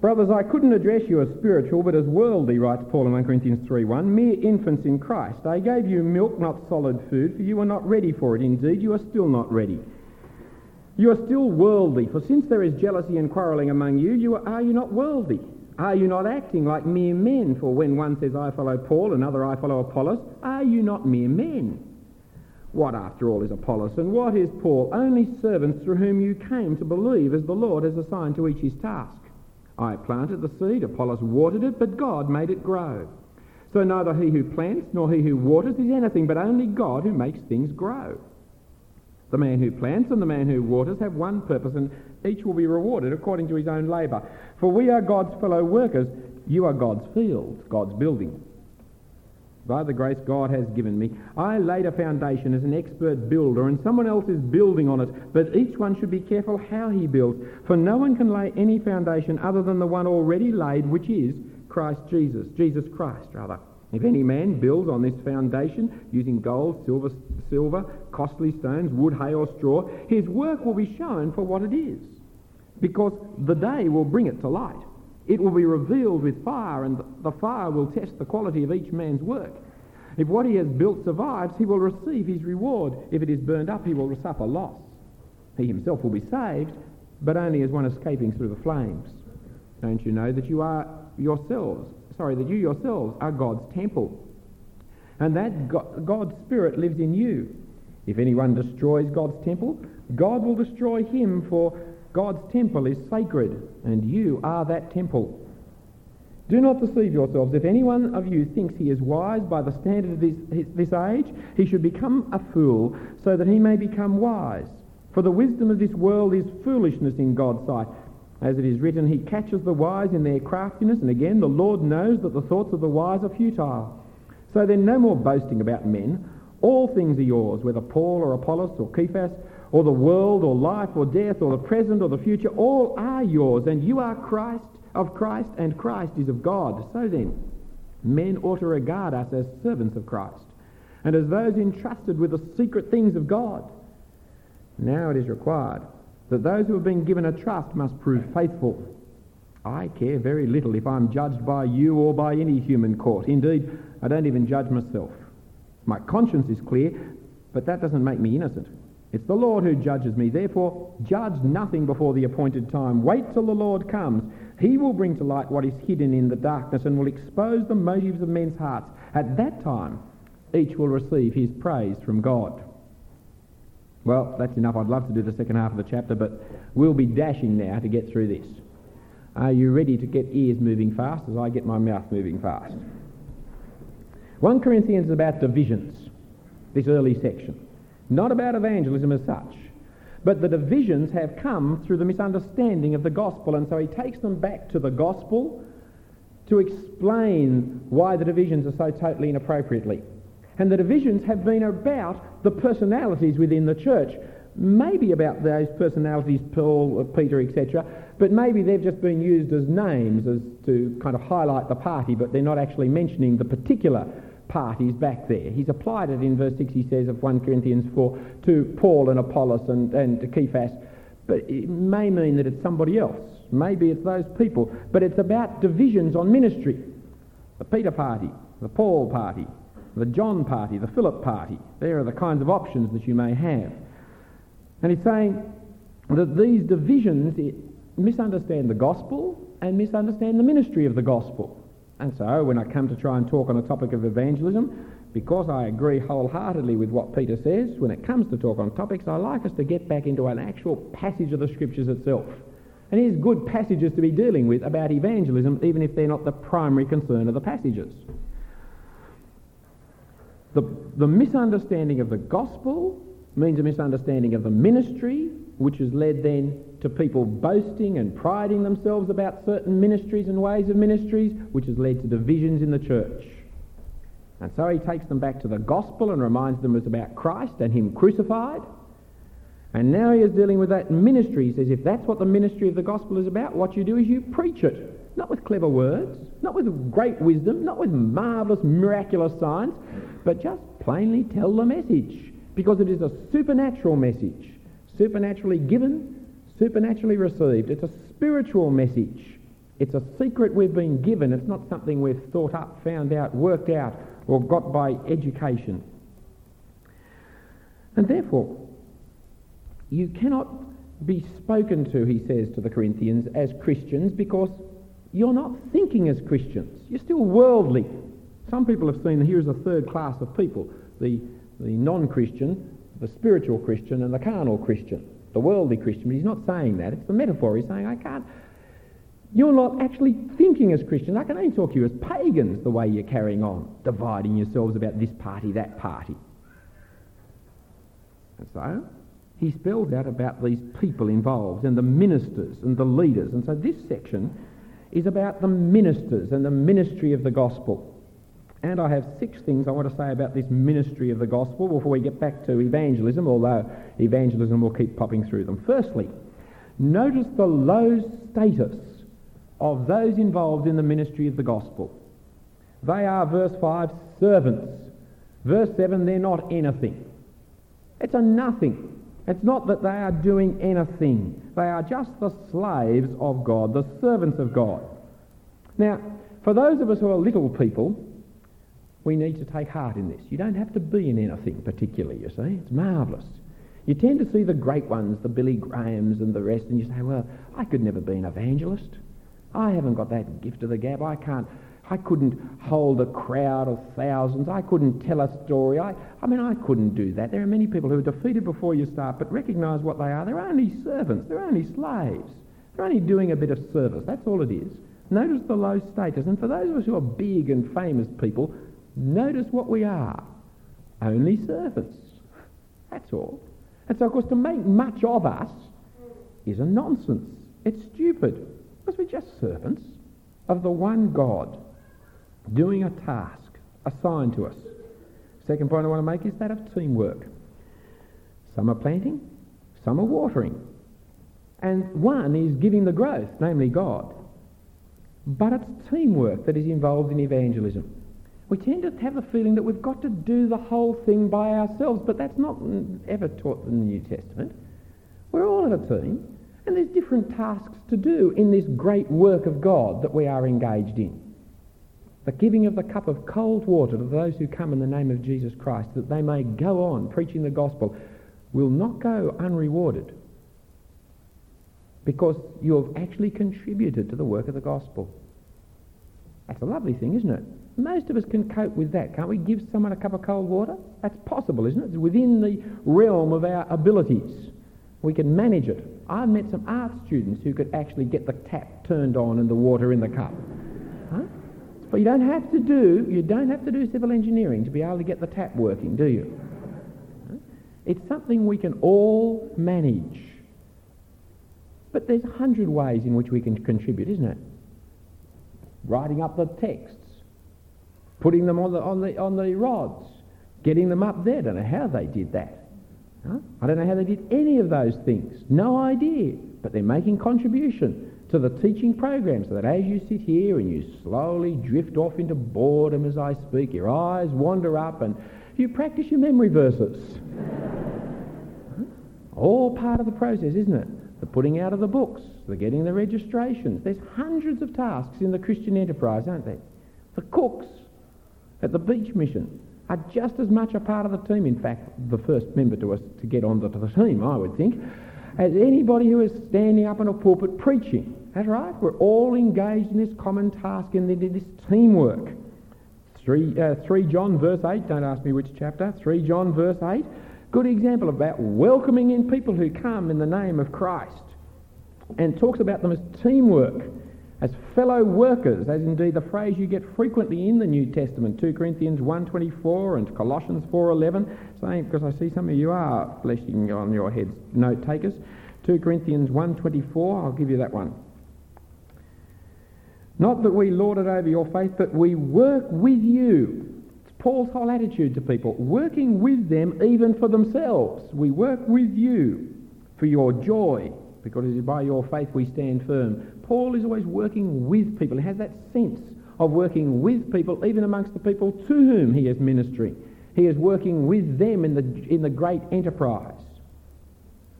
Brothers, I couldn't address you as spiritual, but as worldly, writes Paul in 1 Corinthians 3.1, mere infants in Christ. I gave you milk, not solid food, for you were not ready for it. Indeed, you are still not ready. You are still worldly, for since there is jealousy and quarrelling among you, you are, are you not worldly? Are you not acting like mere men? For when one says, I follow Paul, another, I follow Apollos, are you not mere men? What, after all, is Apollos, and what is Paul? Only servants through whom you came to believe, as the Lord has assigned to each his task. I planted the seed, Apollos watered it, but God made it grow. So neither he who plants nor he who waters is anything, but only God who makes things grow. The man who plants and the man who waters have one purpose, and each will be rewarded according to his own labour. For we are God's fellow workers. You are God's field, God's building. By the grace God has given me, I laid a foundation as an expert builder, and someone else is building on it. But each one should be careful how he builds, for no one can lay any foundation other than the one already laid, which is Christ Jesus, Jesus Christ, rather. If any man builds on this foundation using gold, silver, silver, costly stones, wood, hay, or straw, his work will be shown for what it is, because the day will bring it to light. It will be revealed with fire, and the fire will test the quality of each man's work. If what he has built survives, he will receive his reward. If it is burned up, he will suffer loss. He himself will be saved, but only as one escaping through the flames. Don't you know that you are yourselves, sorry, that you yourselves are God's temple, and that God's Spirit lives in you? If anyone destroys God's temple, God will destroy him, for God's temple is sacred, and you are that temple. Do not deceive yourselves. If any one of you thinks he is wise by the standard of this, this age, he should become a fool, so that he may become wise. For the wisdom of this world is foolishness in God's sight. As it is written, he catches the wise in their craftiness, and again, the Lord knows that the thoughts of the wise are futile. So then, no more boasting about men. All things are yours, whether Paul or Apollos or Cephas or the world or life or death or the present or the future, all are yours, and you are Christ of Christ, and Christ is of God. So then, men ought to regard us as servants of Christ, and as those entrusted with the secret things of God. Now it is required that those who have been given a trust must prove faithful. I care very little if I'm judged by you or by any human court. Indeed, I don't even judge myself. My conscience is clear, but that doesn't make me innocent. It's the Lord who judges me. Therefore, judge nothing before the appointed time. Wait till the Lord comes. He will bring to light what is hidden in the darkness and will expose the motives of men's hearts. At that time, each will receive his praise from God. Well, that's enough. I'd love to do the second half of the chapter, but we'll be dashing now to get through this. Are you ready to get ears moving fast as I get my mouth moving fast? 1 Corinthians is about divisions, this early section. Not about evangelism as such. But the divisions have come through the misunderstanding of the gospel, and so he takes them back to the gospel to explain why the divisions are so totally inappropriately. And the divisions have been about the personalities within the church. Maybe about those personalities, Paul, Peter, etc., but maybe they've just been used as names as to kind of highlight the party, but they're not actually mentioning the particular parties back there. He's applied it in verse 6, he says, of 1 Corinthians 4 to Paul and Apollos and, and to Cephas, but it may mean that it's somebody else. Maybe it's those people. But it's about divisions on ministry. The Peter party, the Paul party, the John party, the Philip party. There are the kinds of options that you may have. And he's saying that these divisions misunderstand the gospel and misunderstand the ministry of the gospel. And so when I come to try and talk on a topic of evangelism, because I agree wholeheartedly with what Peter says, when it comes to talk on topics, I like us to get back into an actual passage of the scriptures itself. And here's good passages to be dealing with about evangelism, even if they're not the primary concern of the passages. The, the misunderstanding of the gospel means a misunderstanding of the ministry, which has led then to people boasting and priding themselves about certain ministries and ways of ministries, which has led to divisions in the church. And so he takes them back to the gospel and reminds them it's about Christ and him crucified. And now he is dealing with that ministry. He says, if that's what the ministry of the gospel is about, what you do is you preach it. Not with clever words, not with great wisdom, not with marvellous, miraculous signs, but just plainly tell the message. Because it is a supernatural message, supernaturally given supernaturally received. It's a spiritual message. It's a secret we've been given. It's not something we've thought up, found out, worked out, or got by education. And therefore, you cannot be spoken to, he says to the Corinthians, as Christians because you're not thinking as Christians. You're still worldly. Some people have seen here's a third class of people the, the non Christian, the spiritual Christian, and the carnal Christian, the worldly Christian. But he's not saying that. It's the metaphor. He's saying, I can't. You're not actually thinking as Christians. I can only talk to you as pagans the way you're carrying on, dividing yourselves about this party, that party. And so he spells out about these people involved and the ministers and the leaders. And so this section is about the ministers and the ministry of the gospel. And I have six things I want to say about this ministry of the gospel before we get back to evangelism, although evangelism will keep popping through them. Firstly, notice the low status of those involved in the ministry of the gospel. They are, verse 5, servants. Verse 7, they're not anything. It's a nothing. It's not that they are doing anything. They are just the slaves of God, the servants of God. Now, for those of us who are little people, we need to take heart in this. You don't have to be in anything particularly, you see. It's marvellous. You tend to see the great ones, the Billy Grahams and the rest, and you say, well, I could never be an evangelist. I haven't got that gift of the gab. I can't I couldn't hold a crowd of thousands. I couldn't tell a story. I, I mean, I couldn't do that. There are many people who are defeated before you start, but recognise what they are. They're only servants. They're only slaves. They're only doing a bit of service. That's all it is. Notice the low status. And for those of us who are big and famous people, notice what we are. Only servants. That's all. And so, of course, to make much of us is a nonsense. It's stupid. Because we're just servants of the one God doing a task assigned to us. Second point I want to make is that of teamwork. Some are planting, some are watering. And one is giving the growth, namely God. But it's teamwork that is involved in evangelism. We tend to have a feeling that we've got to do the whole thing by ourselves, but that's not ever taught in the New Testament. We're all in a team, and there's different tasks to do in this great work of God that we are engaged in the giving of the cup of cold water to those who come in the name of Jesus Christ, that they may go on preaching the gospel, will not go unrewarded because you have actually contributed to the work of the gospel. That's a lovely thing, isn't it? Most of us can cope with that, can't we? Give someone a cup of cold water? That's possible, isn't it? It's within the realm of our abilities. We can manage it. I've met some art students who could actually get the tap turned on and the water in the cup. Huh? But you don't have to do, you don't have to do civil engineering to be able to get the tap working, do you? It's something we can all manage. But there's a hundred ways in which we can contribute, isn't it? Writing up the texts, putting them on the, on the, on the rods, getting them up there. I don't know how they did that. Huh? I don't know how they did any of those things. No idea. But they're making contribution to the teaching program so that as you sit here and you slowly drift off into boredom as I speak, your eyes wander up and you practice your memory verses. All part of the process, isn't it? The putting out of the books, the getting the registrations. There's hundreds of tasks in the Christian enterprise, aren't there? The cooks at the beach mission are just as much a part of the team. In fact, the first member to us to get onto the team, I would think as anybody who is standing up in a pulpit preaching. That's right. We're all engaged in this common task and this teamwork. 3, uh, 3 John verse 8, don't ask me which chapter, 3 John verse 8, good example about welcoming in people who come in the name of Christ and talks about them as teamwork, as fellow workers, as indeed the phrase you get frequently in the New Testament, 2 Corinthians 1.24 and Colossians 4.11, saying, because I see some of you are fleshing on your heads, note takers. 2 Corinthians 1.24, I'll give you that one. Not that we lord it over your faith, but we work with you. It's Paul's whole attitude to people, working with them even for themselves. We work with you for your joy, because it is by your faith we stand firm. Paul is always working with people. He has that sense of working with people, even amongst the people to whom he is ministering. He is working with them in the, in the great enterprise.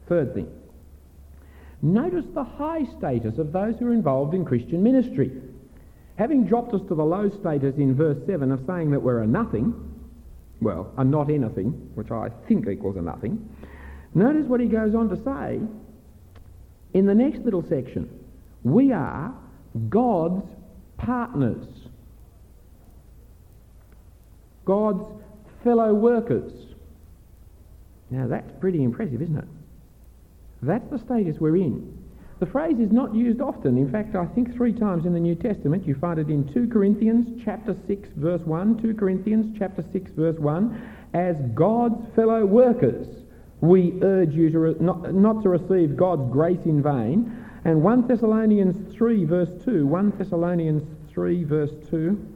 Third thing, Notice the high status of those who are involved in Christian ministry. Having dropped us to the low status in verse 7 of saying that we're a nothing, well, a not anything, which I think equals a nothing, notice what he goes on to say in the next little section. We are God's partners, God's fellow workers. Now that's pretty impressive, isn't it? That's the status we're in. The phrase is not used often. In fact, I think three times in the New Testament. You find it in 2 Corinthians chapter 6 verse 1, 2 Corinthians chapter 6 verse 1, as God's fellow workers. We urge you to re- not, not to receive God's grace in vain. And 1 Thessalonians 3 verse 2, 1 Thessalonians 3 verse 2,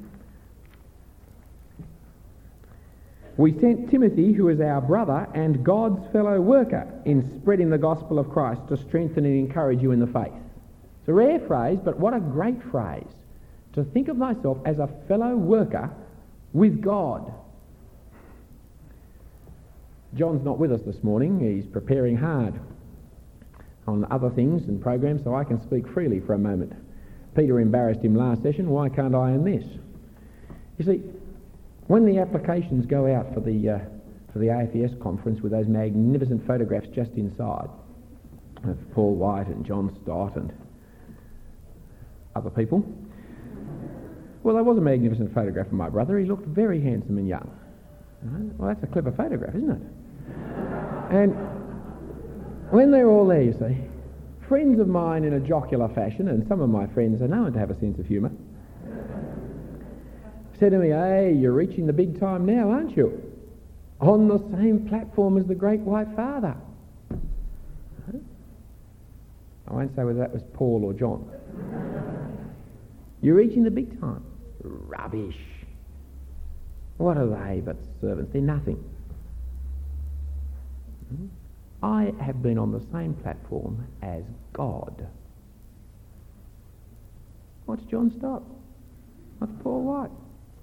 We sent Timothy, who is our brother and God's fellow worker in spreading the gospel of Christ to strengthen and encourage you in the faith. It's a rare phrase, but what a great phrase. To think of myself as a fellow worker with God. John's not with us this morning. He's preparing hard on other things and programs, so I can speak freely for a moment. Peter embarrassed him last session. Why can't I in this? You see, when the applications go out for the, uh, for the AFES conference with those magnificent photographs just inside of Paul White and John Stott and other people, well, there was a magnificent photograph of my brother. He looked very handsome and young. Well, that's a clever photograph, isn't it? And when they're all there, you see, friends of mine in a jocular fashion, and some of my friends are known to have a sense of humour, said to me, Hey, you're reaching the big time now, aren't you? On the same platform as the Great White Father. I won't say whether that was Paul or John. You're reaching the big time. Rubbish. What are they but servants? They're nothing. Hmm? I have been on the same platform as God. What's John Stott? What's Paul White?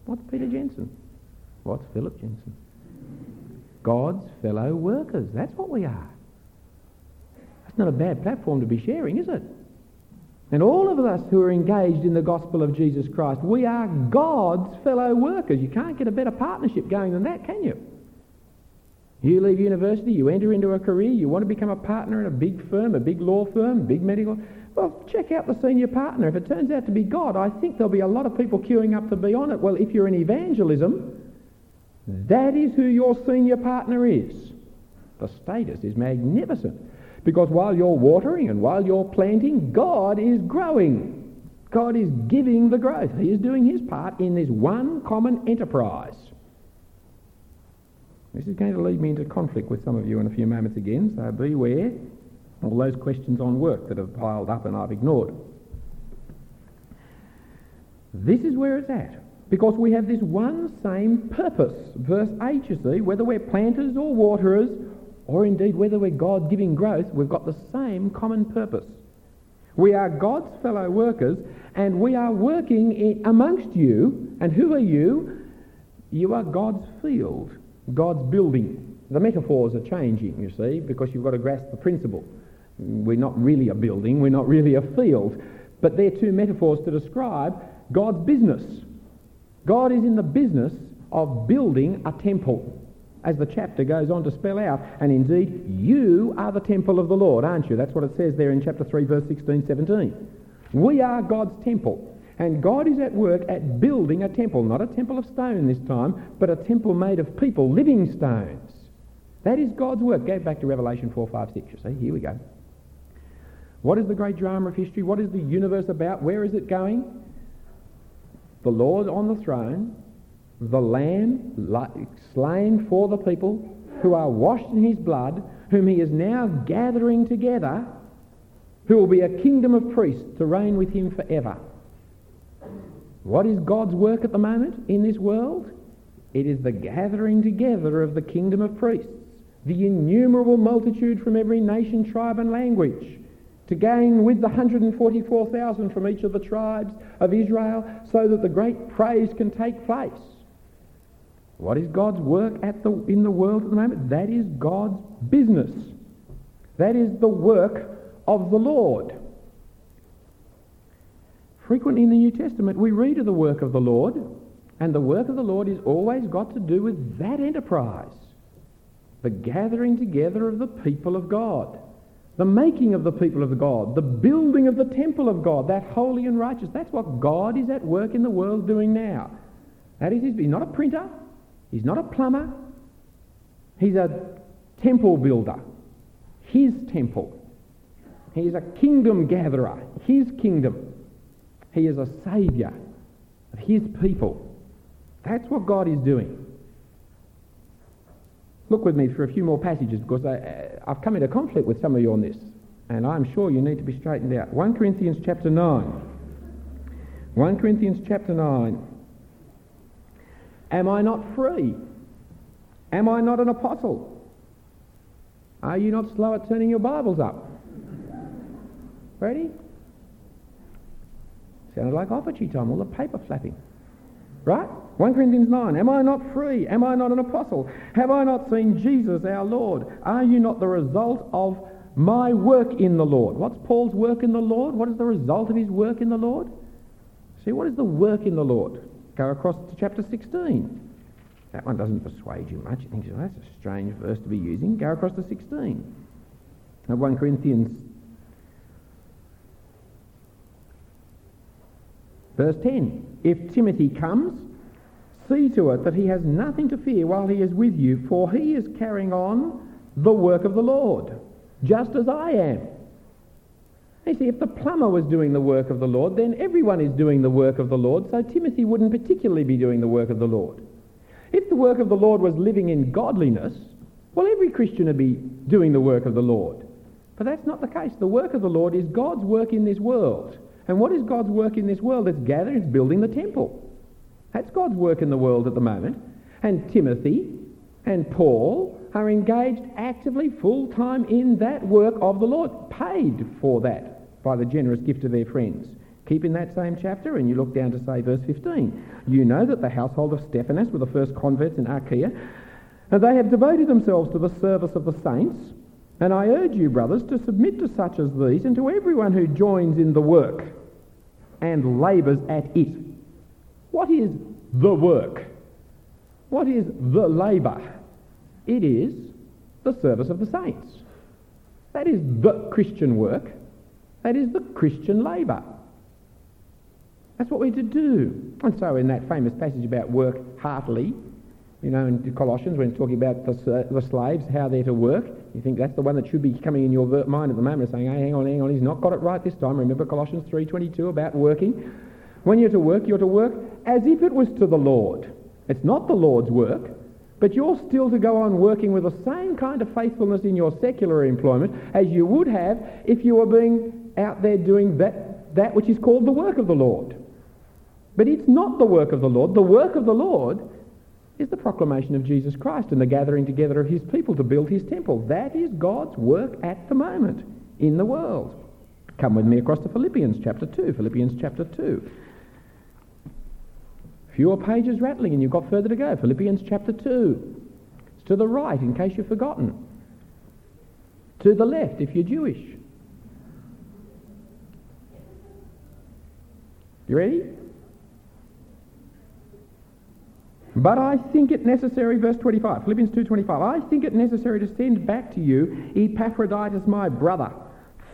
What's Peter Jensen? What's Philip Jensen? God's fellow workers. That's what we are. That's not a bad platform to be sharing, is it? And all of us who are engaged in the gospel of Jesus Christ, we are God's fellow workers. You can't get a better partnership going than that, can you? You leave university, you enter into a career, you want to become a partner in a big firm, a big law firm, big medical. Well, check out the senior partner. If it turns out to be God, I think there'll be a lot of people queuing up to be on it. Well, if you're in evangelism, that is who your senior partner is. The status is magnificent. Because while you're watering and while you're planting, God is growing. God is giving the growth. He is doing his part in this one common enterprise. This is going to lead me into conflict with some of you in a few moments again, so beware all those questions on work that have piled up and I've ignored. This is where it's at. Because we have this one same purpose. Verse 8, you see, whether we're planters or waterers, or indeed whether we're God giving growth, we've got the same common purpose. We are God's fellow workers, and we are working amongst you. And who are you? You are God's field, God's building. The metaphors are changing, you see, because you've got to grasp the principle. We're not really a building, we're not really a field, but they're two metaphors to describe God's business. God is in the business of building a temple, as the chapter goes on to spell out. And indeed, you are the temple of the Lord, aren't you? That's what it says there in chapter 3, verse 16, 17. We are God's temple. And God is at work at building a temple, not a temple of stone this time, but a temple made of people, living stones. That is God's work. Go back to Revelation 4, 5, 6. You see, here we go. What is the great drama of history? What is the universe about? Where is it going? The Lord on the throne, the Lamb slain for the people who are washed in his blood, whom he is now gathering together, who will be a kingdom of priests to reign with him forever. What is God's work at the moment in this world? It is the gathering together of the kingdom of priests, the innumerable multitude from every nation, tribe and language to gain with the 144,000 from each of the tribes of Israel so that the great praise can take place. What is God's work at the, in the world at the moment? That is God's business. That is the work of the Lord. Frequently in the New Testament, we read of the work of the Lord, and the work of the Lord is always got to do with that enterprise the gathering together of the people of God, the making of the people of God, the building of the temple of God, that holy and righteous. That's what God is at work in the world doing now. That is, he's not a printer, he's not a plumber, he's a temple builder, his temple. He's a kingdom gatherer, his kingdom. He is a saviour of his people. That's what God is doing. Look with me for a few more passages because I, uh, have come into conflict with some of you on this, and I'm sure you need to be straightened out. 1 Corinthians chapter 9. 1 Corinthians chapter 9. Am I not free? Am I not an apostle? Are you not slow at turning your Bibles up? Ready? Sounded like offertory time, all the paper flapping. Right? 1 Corinthians 9. Am I not free? Am I not an apostle? Have I not seen Jesus our Lord? Are you not the result of my work in the Lord? What's Paul's work in the Lord? What is the result of his work in the Lord? See, what is the work in the Lord? Go across to chapter 16. That one doesn't persuade you much. You think, oh, that's a strange verse to be using. Go across to 16. Now, 1 Corinthians Verse 10 If Timothy comes, see to it that he has nothing to fear while he is with you, for he is carrying on the work of the Lord, just as I am. You see, if the plumber was doing the work of the Lord, then everyone is doing the work of the Lord, so Timothy wouldn't particularly be doing the work of the Lord. If the work of the Lord was living in godliness, well, every Christian would be doing the work of the Lord. But that's not the case. The work of the Lord is God's work in this world. And what is God's work in this world? It's gathering, it's building the temple. That's God's work in the world at the moment. And Timothy and Paul are engaged actively, full time in that work of the Lord, paid for that by the generous gift of their friends. Keep in that same chapter and you look down to say verse 15. You know that the household of Stephanas were the first converts in Achaia, and they have devoted themselves to the service of the saints. And I urge you, brothers, to submit to such as these and to everyone who joins in the work and labours at it. What is the work? What is the labour? It is the service of the saints. That is the Christian work. That is the Christian labour. That's what we're to do. And so in that famous passage about work heartily, you know, in Colossians when it's talking about the, the slaves, how they're to work, you think that's the one that should be coming in your mind at the moment, saying, hey, hang on, hang on, he's not got it right this time. Remember Colossians 3.22 about working? When you're to work, you're to work as if it was to the Lord. It's not the Lord's work, but you're still to go on working with the same kind of faithfulness in your secular employment as you would have if you were being out there doing that, that which is called the work of the Lord. But it's not the work of the Lord. The work of the Lord is the proclamation of Jesus Christ and the gathering together of his people to build his temple. That is God's work at the moment in the world. Come with me across to Philippians chapter 2. Philippians chapter 2. Fewer pages rattling and you've got further to go. Philippians chapter 2. It's to the right in case you've forgotten. To the left if you're Jewish. You ready? But I think it necessary, verse 25, Philippians 2.25, I think it necessary to send back to you Epaphroditus, my brother,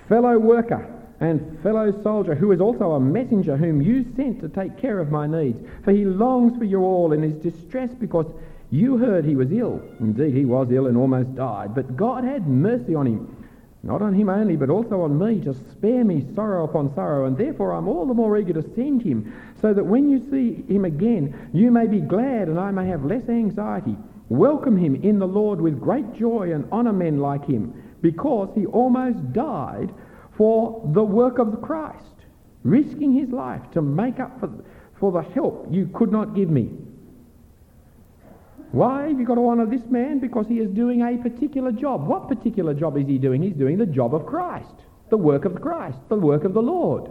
fellow worker and fellow soldier, who is also a messenger whom you sent to take care of my needs. For he longs for you all and is distressed because you heard he was ill. Indeed, he was ill and almost died. But God had mercy on him not on him only, but also on me, to spare me sorrow upon sorrow, and therefore I'm all the more eager to send him, so that when you see him again, you may be glad and I may have less anxiety. Welcome him in the Lord with great joy and honour men like him, because he almost died for the work of Christ, risking his life to make up for, for the help you could not give me. Why have you got to honour this man? Because he is doing a particular job. What particular job is he doing? He's doing the job of Christ, the work of Christ, the work of the Lord.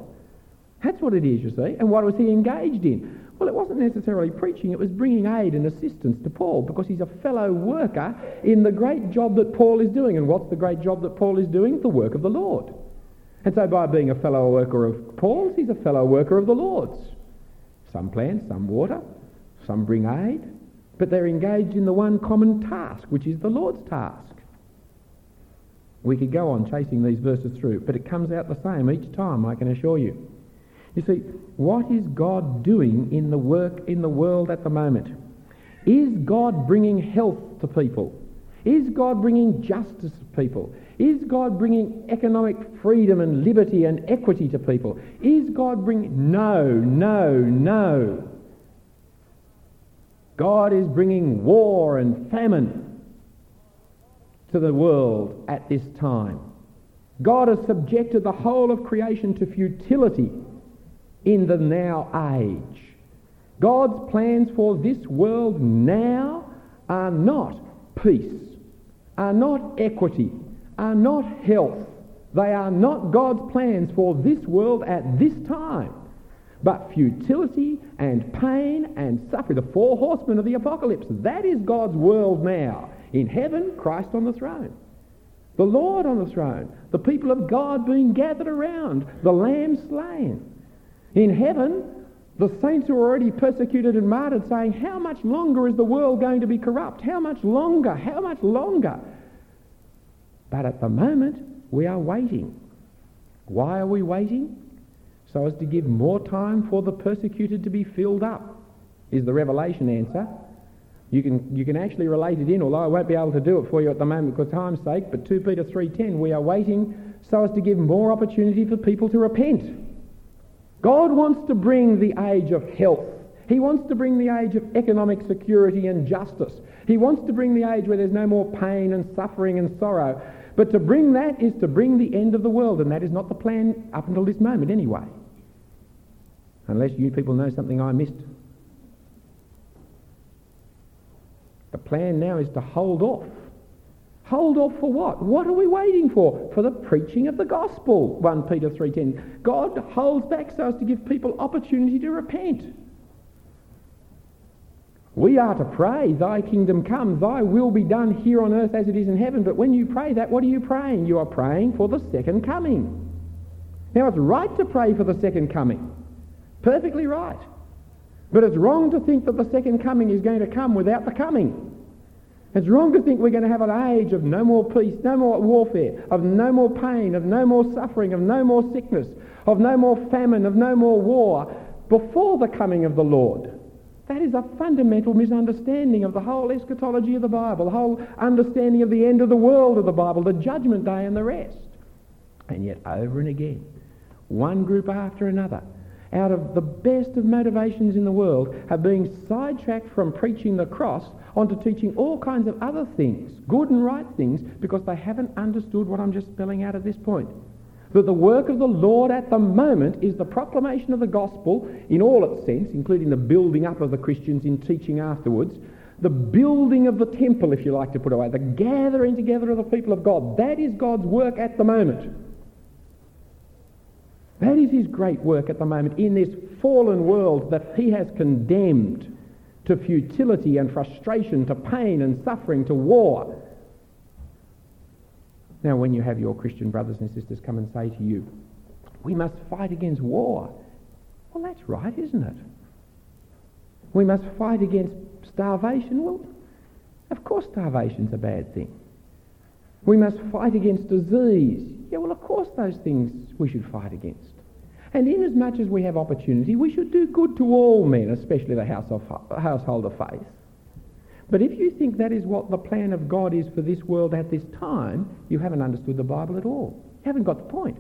That's what it is, you see. And what was he engaged in? Well, it wasn't necessarily preaching, it was bringing aid and assistance to Paul because he's a fellow worker in the great job that Paul is doing. And what's the great job that Paul is doing? The work of the Lord. And so by being a fellow worker of Paul's, he's a fellow worker of the Lord's. Some plant, some water, some bring aid, but they're engaged in the one common task, which is the Lord's task. We could go on chasing these verses through, but it comes out the same each time, I can assure you. You see, what is God doing in the work in the world at the moment? Is God bringing health to people? Is God bringing justice to people? Is God bringing economic freedom and liberty and equity to people? Is God bringing... No, no, no. God is bringing war and famine to the world at this time. God has subjected the whole of creation to futility in the now age. God's plans for this world now are not peace, are not equity, are not health. They are not God's plans for this world at this time, but futility and pain and suffering. The four horsemen of the apocalypse. That is God's world now. In heaven, Christ on the throne. The Lord on the throne. The people of God being gathered around. The Lamb slain. In heaven, the saints who are already persecuted and martyred saying, How much longer is the world going to be corrupt? How much longer? How much longer? But at the moment, we are waiting. Why are we waiting? So as to give more time for the persecuted to be filled up, is the revelation answer. You can, you can actually relate it in, although I won't be able to do it for you at the moment for time's sake, but 2 Peter 3.10, we are waiting so as to give more opportunity for people to repent. God wants to bring the age of health. He wants to bring the age of economic security and justice. He wants to bring the age where there's no more pain and suffering and sorrow. But to bring that is to bring the end of the world, and that is not the plan up until this moment anyway. Unless you people know something I missed. The plan now is to hold off Hold off for what? What are we waiting for? For the preaching of the gospel, 1 Peter 3.10. God holds back so as to give people opportunity to repent. We are to pray, thy kingdom come, thy will be done here on earth as it is in heaven. But when you pray that, what are you praying? You are praying for the second coming. Now it's right to pray for the second coming. Perfectly right. But it's wrong to think that the second coming is going to come without the coming. It's wrong to think we're going to have an age of no more peace, no more warfare, of no more pain, of no more suffering, of no more sickness, of no more famine, of no more war before the coming of the Lord. That is a fundamental misunderstanding of the whole eschatology of the Bible, the whole understanding of the end of the world of the Bible, the judgment day and the rest. And yet, over and again, one group after another, out of the best of motivations in the world, have been sidetracked from preaching the cross onto teaching all kinds of other things, good and right things, because they haven't understood what I'm just spelling out at this point. That the work of the Lord at the moment is the proclamation of the gospel in all its sense, including the building up of the Christians in teaching afterwards, the building of the temple, if you like to put it away, the gathering together of the people of God. That is God's work at the moment. That is his great work at the moment in this fallen world that he has condemned to futility and frustration, to pain and suffering, to war. Now, when you have your Christian brothers and sisters come and say to you, we must fight against war, well, that's right, isn't it? We must fight against starvation. Well, of course, starvation's a bad thing. We must fight against disease. Yeah, well, of course, those things we should fight against. And inasmuch as we have opportunity, we should do good to all men, especially the house of, household of faith. But if you think that is what the plan of God is for this world at this time, you haven't understood the Bible at all. You haven't got the point.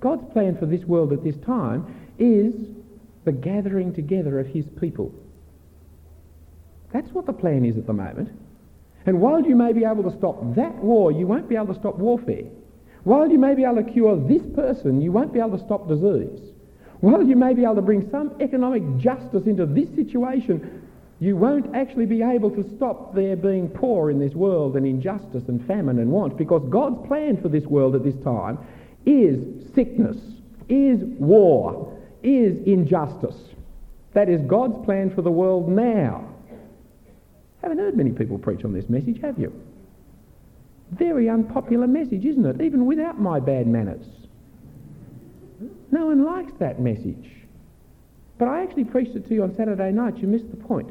God's plan for this world at this time is the gathering together of his people. That's what the plan is at the moment. And while you may be able to stop that war, you won't be able to stop warfare. While you may be able to cure this person, you won't be able to stop disease. While you may be able to bring some economic justice into this situation, you won't actually be able to stop there being poor in this world and injustice and famine and want because God's plan for this world at this time is sickness, is war, is injustice. That is God's plan for the world now. Haven't heard many people preach on this message, have you? Very unpopular message, isn't it? Even without my bad manners. No one likes that message. But I actually preached it to you on Saturday night. You missed the point,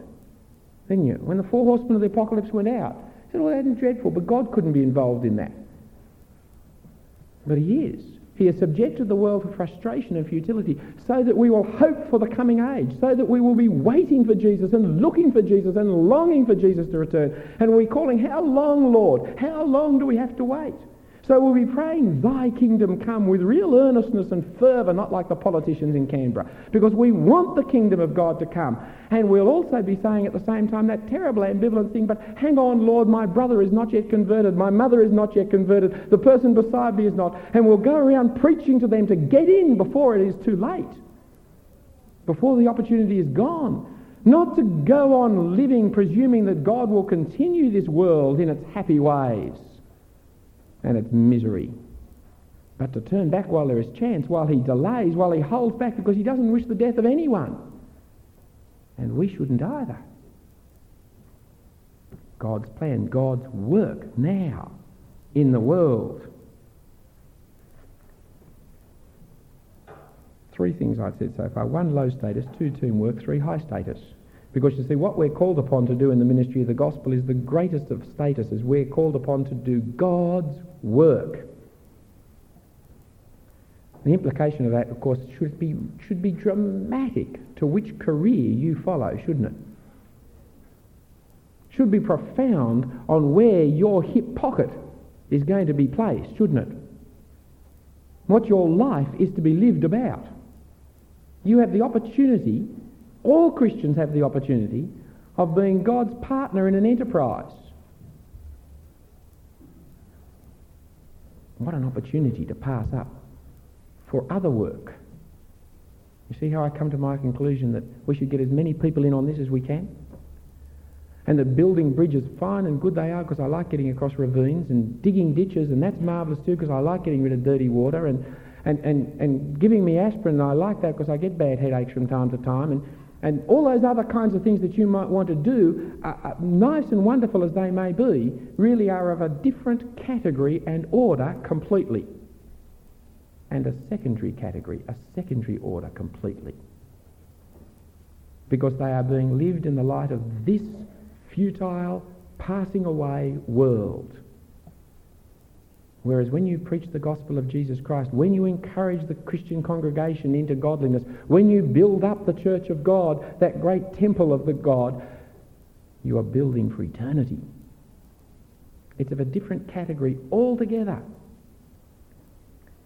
didn't you? When the four horsemen of the apocalypse went out. I said, well, that isn't dreadful, but God couldn't be involved in that. But he is. He has subjected the world to frustration and futility so that we will hope for the coming age, so that we will be waiting for Jesus and looking for Jesus and longing for Jesus to return. And we're calling, How long, Lord? How long do we have to wait? So we'll be praying, Thy kingdom come with real earnestness and fervour, not like the politicians in Canberra, because we want the kingdom of God to come. And we'll also be saying at the same time that terrible ambivalent thing, but hang on, Lord, my brother is not yet converted, my mother is not yet converted, the person beside me is not. And we'll go around preaching to them to get in before it is too late, before the opportunity is gone. Not to go on living presuming that God will continue this world in its happy ways and its misery. But to turn back while there is chance, while he delays, while he holds back because he doesn't wish the death of anyone. And we shouldn't either. God's plan, God's work now in the world. Three things I've said so far. One, low status. Two, teamwork. Three, high status. Because you see, what we're called upon to do in the ministry of the gospel is the greatest of statuses. We're called upon to do God's work. The implication of that, of course, should be, should be dramatic to which career you follow, shouldn't it? Should be profound on where your hip pocket is going to be placed, shouldn't it? What your life is to be lived about. You have the opportunity, all Christians have the opportunity, of being God's partner in an enterprise. What an opportunity to pass up for other work. You see how I come to my conclusion that we should get as many people in on this as we can? And that building bridges, fine and good they are because I like getting across ravines and digging ditches and that's marvellous too because I like getting rid of dirty water and, and, and, and giving me aspirin, and I like that because I get bad headaches from time to time and and all those other kinds of things that you might want to do, uh, uh, nice and wonderful as they may be, really are of a different category and order completely. And a secondary category, a secondary order completely. Because they are being lived in the light of this futile, passing away world. Whereas when you preach the gospel of Jesus Christ, when you encourage the Christian congregation into godliness, when you build up the church of God, that great temple of the God, you are building for eternity. It's of a different category altogether.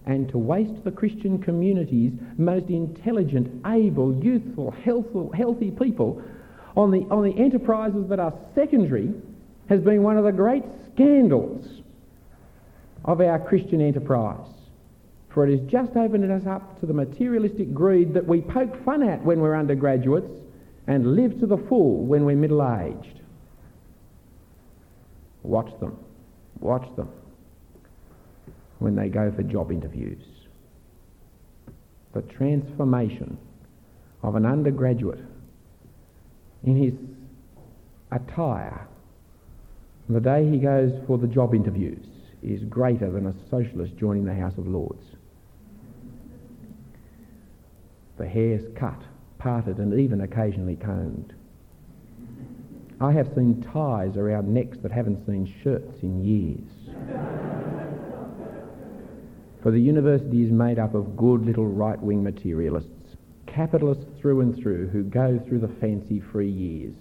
And to waste the Christian community's most intelligent, able, youthful, healthful, healthy people on the, on the enterprises that are secondary has been one of the great scandals of our Christian enterprise. For it has just opened us up to the materialistic greed that we poke fun at when we're undergraduates and live to the full when we're middle aged. Watch them. Watch them when they go for job interviews. The transformation of an undergraduate in his attire the day he goes for the job interviews is greater than a socialist joining the House of Lords. The hair's cut, parted, and even occasionally combed. I have seen ties around necks that haven't seen shirts in years. For the university is made up of good little right-wing materialists, capitalists through and through, who go through the fancy free years,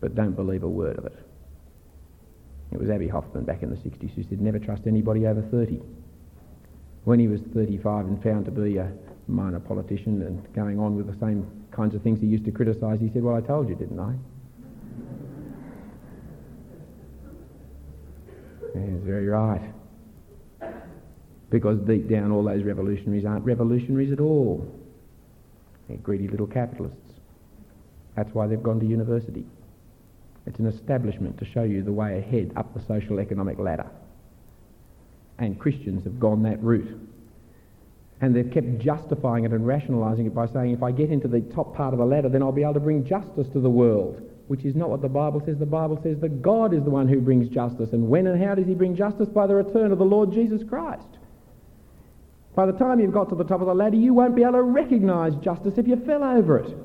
but don't believe a word of it. It was Abbie Hoffman back in the 60s who said never trust anybody over 30. When he was 35 and found to be a minor politician and going on with the same kinds of things he used to criticise, he said, well, I told you, didn't I? That's very right. Because deep down all those revolutionaries aren't revolutionaries at all. They're greedy little capitalists. That's why they've gone to university. It's an establishment to show you the way ahead up the social economic ladder. And Christians have gone that route. And they've kept justifying it and rationalising it by saying, if I get into the top part of the ladder, then I'll be able to bring justice to the world, which is not what the Bible says. The Bible says that God is the one who brings justice. And when and how does he bring justice? By the return of the Lord Jesus Christ. By the time you've got to the top of the ladder, you won't be able to recognise justice if you fell over it.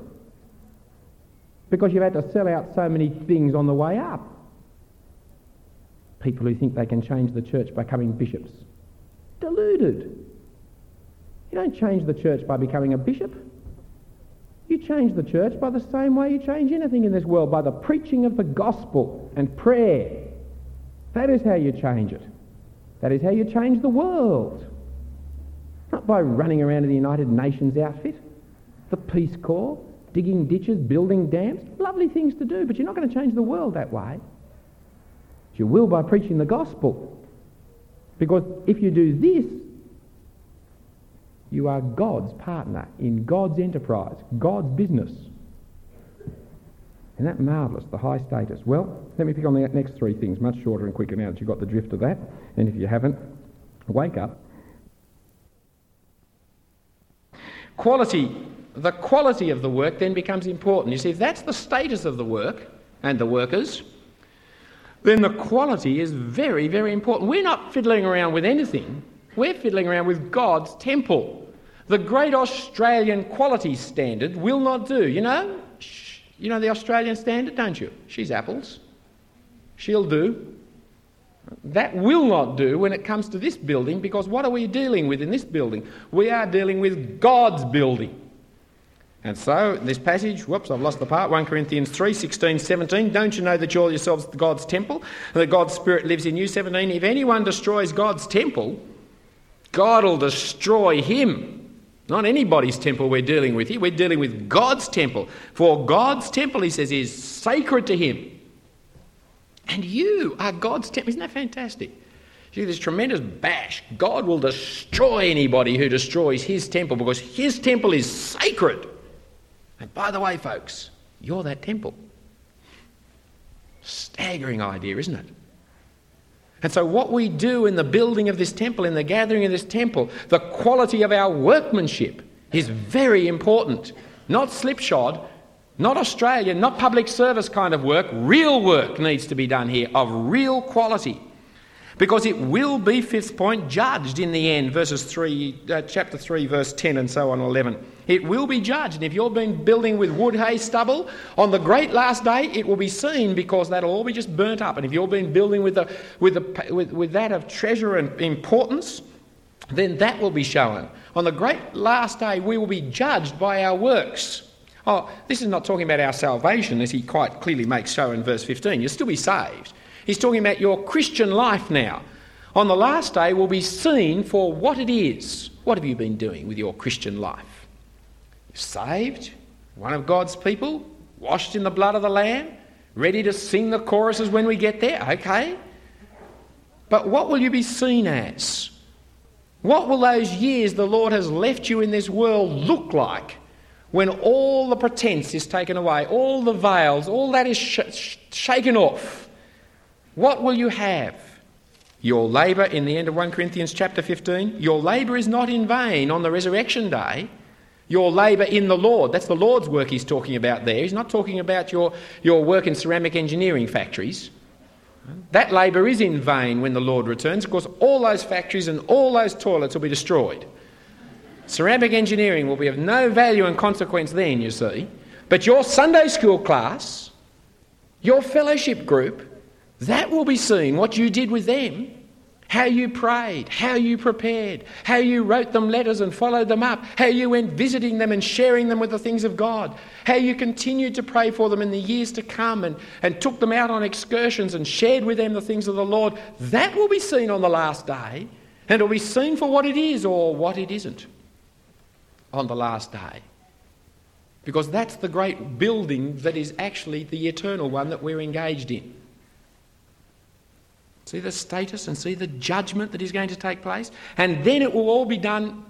Because you've had to sell out so many things on the way up. People who think they can change the church by becoming bishops. Deluded. You don't change the church by becoming a bishop. You change the church by the same way you change anything in this world, by the preaching of the gospel and prayer. That is how you change it. That is how you change the world. Not by running around in the United Nations outfit, the Peace Corps, digging ditches, building dams. Lovely things to do, but you're not going to change the world that way. But You will by preaching the gospel. Because if you do this, you are God's partner in God's enterprise, God's business. Isn't that marvellous, the high status? Well, let me pick on the next three things, much shorter and quicker now that you've got the drift of that. And if you haven't, wake up. Quality. The quality of the work then becomes important. You see, if that's the status of the work and the workers, then the quality is very, very important. We're not fiddling around with anything. We're fiddling around with God's temple. The great Australian quality standard will not do. You know, you know the Australian standard, don't you? She's apples. She'll do. That will not do when it comes to this building because what are we dealing with in this building? We are dealing with God's building. And so, this passage, whoops, I've lost the part, 1 Corinthians 3 16, 17. Don't you know that you're yourselves God's temple and that God's Spirit lives in you? 17. If anyone destroys God's temple, God will destroy him. Not anybody's temple we're dealing with here, we're dealing with God's temple. For God's temple, he says, is sacred to him. And you are God's temple. Isn't that fantastic? See, this tremendous bash. God will destroy anybody who destroys his temple because his temple is sacred. And by the way, folks, you're that temple. Staggering idea, isn't it? And so, what we do in the building of this temple, in the gathering of this temple, the quality of our workmanship is very important. Not slipshod, not Australian, not public service kind of work. Real work needs to be done here of real quality. Because it will be, fifth point, judged in the end, verses 3, uh, chapter 3, verse 10, and so on, 11. It will be judged. And if you've been building with wood, hay, stubble, on the great last day, it will be seen because that'll all be just burnt up. And if you've been building with, the, with, the, with, with that of treasure and importance, then that will be shown. On the great last day, we will be judged by our works. Oh, this is not talking about our salvation, as he quite clearly makes show in verse 15. You'll still be saved. He's talking about your Christian life now. On the last day, will be seen for what it is. What have you been doing with your Christian life? saved, one of God's people, washed in the blood of the Lamb, ready to sing the choruses when we get there, okay. But what will you be seen as? What will those years the Lord has left you in this world look like when all the pretense is taken away, all the veils, all that is sh- shaken off? What will you have? Your labour in the end of 1 Corinthians chapter 15, your labour is not in vain on the resurrection day your labour in the Lord. That's the Lord's work he's talking about there. He's not talking about your, your work in ceramic engineering factories. That labour is in vain when the Lord returns. Of course, all those factories and all those toilets will be destroyed. Ceramic engineering will be of no value and consequence then, you see. But your Sunday school class, your fellowship group, that will be seen, what you did with them how you prayed, how you prepared, how you wrote them letters and followed them up, how you went visiting them and sharing them with the things of God, how you continued to pray for them in the years to come and, and took them out on excursions and shared with them the things of the Lord. That will be seen on the last day, and it will be seen for what it is or what it isn't on the last day. Because that's the great building that is actually the eternal one that we're engaged in. See the status and see the judgment that is going to take place. And then it will all be done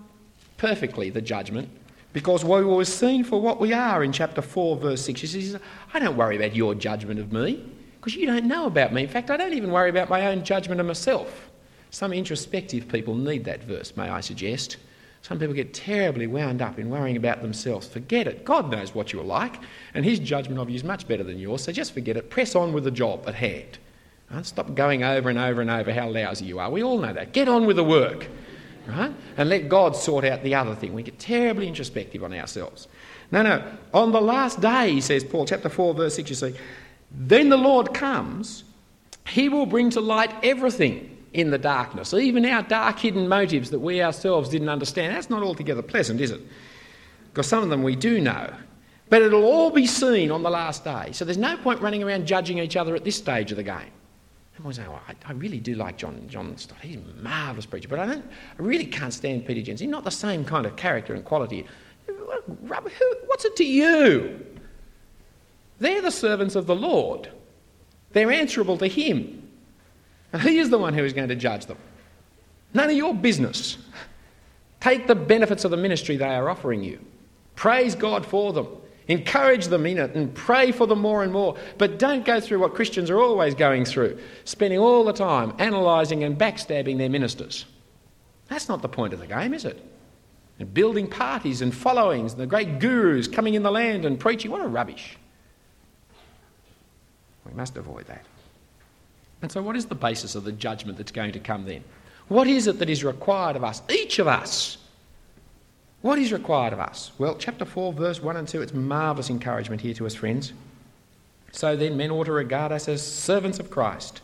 perfectly, the judgment, because we were seen for what we are in chapter 4, verse 6. She says, I don't worry about your judgment of me, because you don't know about me. In fact, I don't even worry about my own judgment of myself. Some introspective people need that verse, may I suggest. Some people get terribly wound up in worrying about themselves. Forget it. God knows what you're like, and His judgment of you is much better than yours, so just forget it. Press on with the job at hand. Stop going over and over and over how lousy you are. We all know that. Get on with the work. right? And let God sort out the other thing. We get terribly introspective on ourselves. No, no. On the last day, he says, Paul, chapter 4, verse 6, you see, then the Lord comes, he will bring to light everything in the darkness, even our dark hidden motives that we ourselves didn't understand. That's not altogether pleasant, is it? Because some of them we do know. But it'll all be seen on the last day. So there's no point running around judging each other at this stage of the game. Oh, I, I, really do like John, John Stott. He's a marvellous preacher. But I, don't, I really can't stand Peter Jensen. He's not the same kind of character and quality. What's it to you? They're the servants of the Lord. They're answerable to Him. And He is the one who is going to judge them. None of your business. Take the benefits of the ministry they are offering you. Praise God for them. Encourage them in it and pray for them more and more. But don't go through what Christians are always going through, spending all the time analysing and backstabbing their ministers. That's not the point of the game, is it? And building parties and followings and the great gurus coming in the land and preaching. What a rubbish. We must avoid that. And so, what is the basis of the judgment that's going to come then? What is it that is required of us, each of us? What is required of us? Well, chapter 4, verse 1 and 2, it's marvellous encouragement here to us, friends. So then, men ought to regard us as servants of Christ.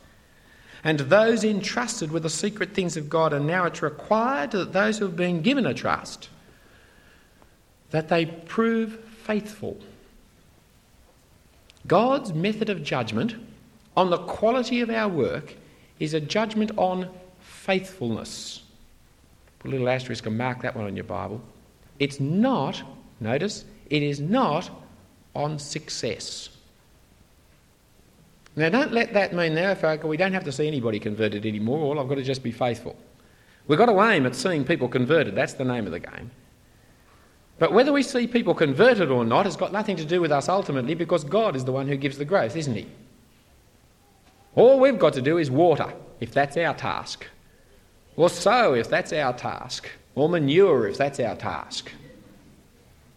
And those entrusted with the secret things of God, and now it's required that those who have been given a trust, that they prove faithful. God's method of judgment on the quality of our work is a judgment on faithfulness. Put a little asterisk and mark that one on your Bible. It's not, notice, it is not on success. Now, don't let that mean folk, we don't have to see anybody converted anymore. All I've got to just be faithful. We've got to aim at seeing people converted. That's the name of the game. But whether we see people converted or not has got nothing to do with us ultimately because God is the one who gives the growth, isn't He? All we've got to do is water, if that's our task, or sow, if that's our task or manure if that's our task.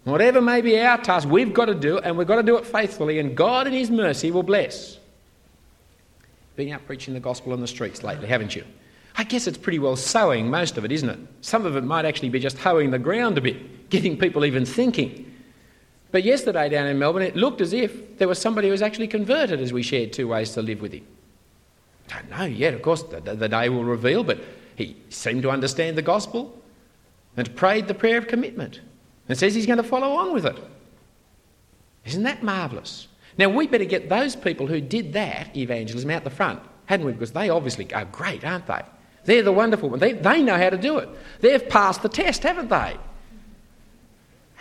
Whatever may be our task, we've got to do and we've got to do it faithfully, and God in His mercy will bless. Been out preaching the gospel on the streets lately, haven't you? I guess it's pretty well sowing, most of it, isn't it? Some of it might actually be just hoeing the ground a bit, getting people even thinking. But yesterday down in Melbourne, it looked as if there was somebody who was actually converted as we shared two ways to live with him. Don't know yet, of course, the, the day will reveal, but he seemed to understand the gospel and prayed the prayer of commitment and says he's going to follow on with it. Isn't that marvellous? Now, we better get those people who did that evangelism out the front, hadn't we? Because they obviously are great, aren't they? They're the wonderful ones. They, they know how to do it. They've passed the test, haven't they?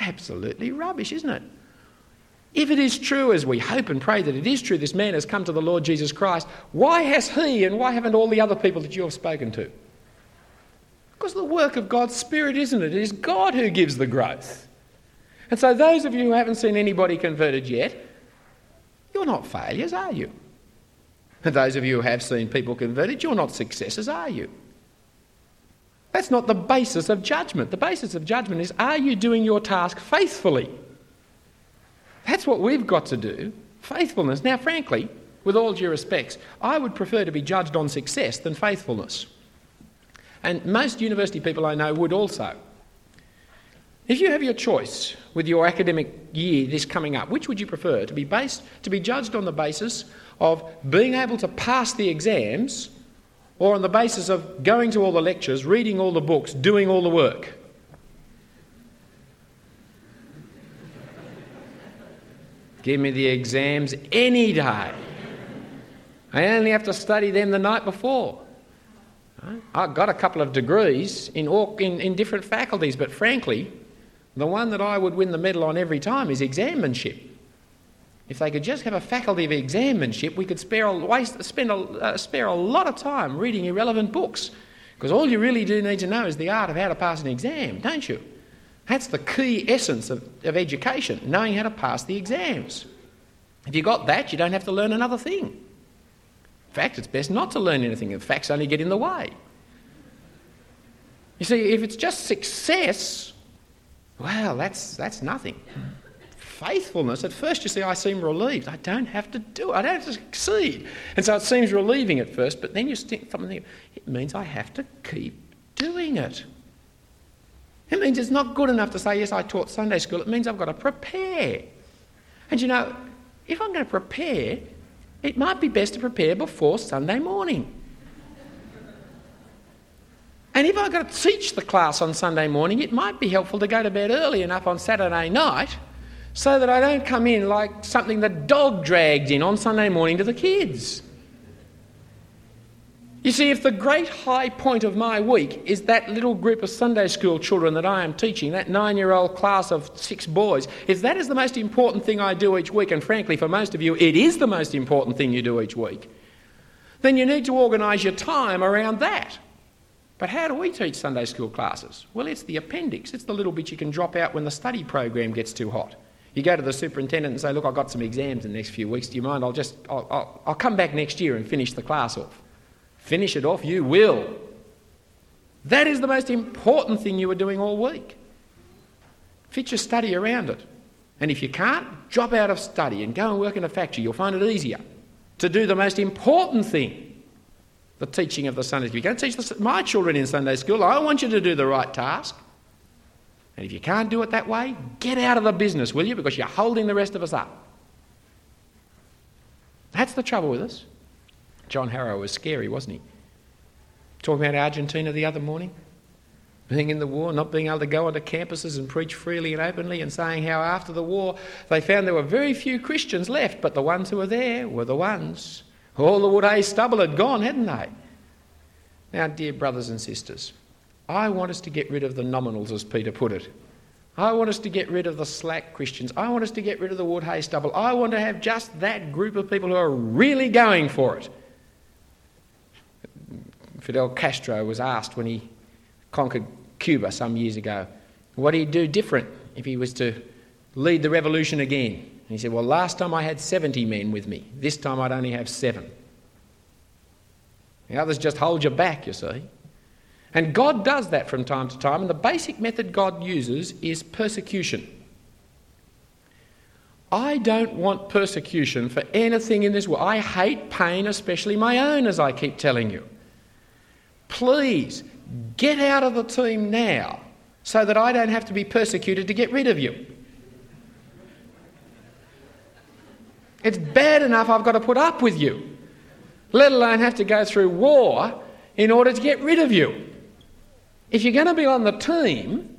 Absolutely rubbish, isn't it? If it is true, as we hope and pray that it is true, this man has come to the Lord Jesus Christ, why has he and why haven't all the other people that you have spoken to? Because the work of God's Spirit, isn't it? It is God who gives the growth. And so, those of you who haven't seen anybody converted yet, you're not failures, are you? And those of you who have seen people converted, you're not successes, are you? That's not the basis of judgment. The basis of judgment is are you doing your task faithfully? That's what we've got to do faithfulness. Now, frankly, with all due respects, I would prefer to be judged on success than faithfulness. And most university people I know would also. If you have your choice with your academic year this coming up, which would you prefer? To be based to be judged on the basis of being able to pass the exams or on the basis of going to all the lectures, reading all the books, doing all the work? Give me the exams any day. I only have to study them the night before. I got a couple of degrees in, all, in, in different faculties, but frankly, the one that I would win the medal on every time is examinship. If they could just have a faculty of examinship, we could spare a, waste, spend a, uh, spare a lot of time reading irrelevant books. Because all you really do need to know is the art of how to pass an exam, don't you? That's the key essence of, of education, knowing how to pass the exams. If you got that, you don't have to learn another thing fact, it's best not to learn anything The facts only get in the way. You see, if it's just success, well, that's, that's nothing. Faithfulness, at first you see, I seem relieved. I don't have to do it, I don't have to succeed. And so it seems relieving at first, but then you think something, it means I have to keep doing it. It means it's not good enough to say, yes, I taught Sunday school. It means I've got to prepare. And you know, if I'm going to prepare, it might be best to prepare before Sunday morning. And if I've got to teach the class on Sunday morning, it might be helpful to go to bed early enough on Saturday night so that I don't come in like something the dog dragged in on Sunday morning to the kids. You see, if the great high point of my week is that little group of Sunday school children that I am teaching, that nine year old class of six boys, if that is the most important thing I do each week, and frankly, for most of you, it is the most important thing you do each week, then you need to organise your time around that. But how do we teach Sunday school classes? Well, it's the appendix, it's the little bit you can drop out when the study program gets too hot. You go to the superintendent and say, Look, I've got some exams in the next few weeks. Do you mind? I'll just, I'll, I'll, I'll come back next year and finish the class off. Finish it off, you will. That is the most important thing you are doing all week. Fit your study around it. And if you can't, drop out of study and go and work in a factory. You'll find it easier to do the most important thing the teaching of the Sunday school. You can't teach the, my children in Sunday school. I want you to do the right task. And if you can't do it that way, get out of the business, will you? Because you're holding the rest of us up. That's the trouble with us. John Harrow was scary, wasn't he? Talking about Argentina the other morning, being in the war, not being able to go onto campuses and preach freely and openly, and saying how after the war they found there were very few Christians left, but the ones who were there were the ones. All the wood hay stubble had gone, hadn't they? Now, dear brothers and sisters, I want us to get rid of the nominals, as Peter put it. I want us to get rid of the slack Christians. I want us to get rid of the wood hay stubble. I want to have just that group of people who are really going for it. Fidel Castro was asked when he conquered Cuba some years ago, what he'd do different if he was to lead the revolution again? And he said, Well, last time I had 70 men with me. This time I'd only have seven. The others just hold you back, you see. And God does that from time to time, and the basic method God uses is persecution. I don't want persecution for anything in this world. I hate pain, especially my own, as I keep telling you. Please get out of the team now so that I don't have to be persecuted to get rid of you. It's bad enough I've got to put up with you, let alone have to go through war in order to get rid of you. If you're going to be on the team,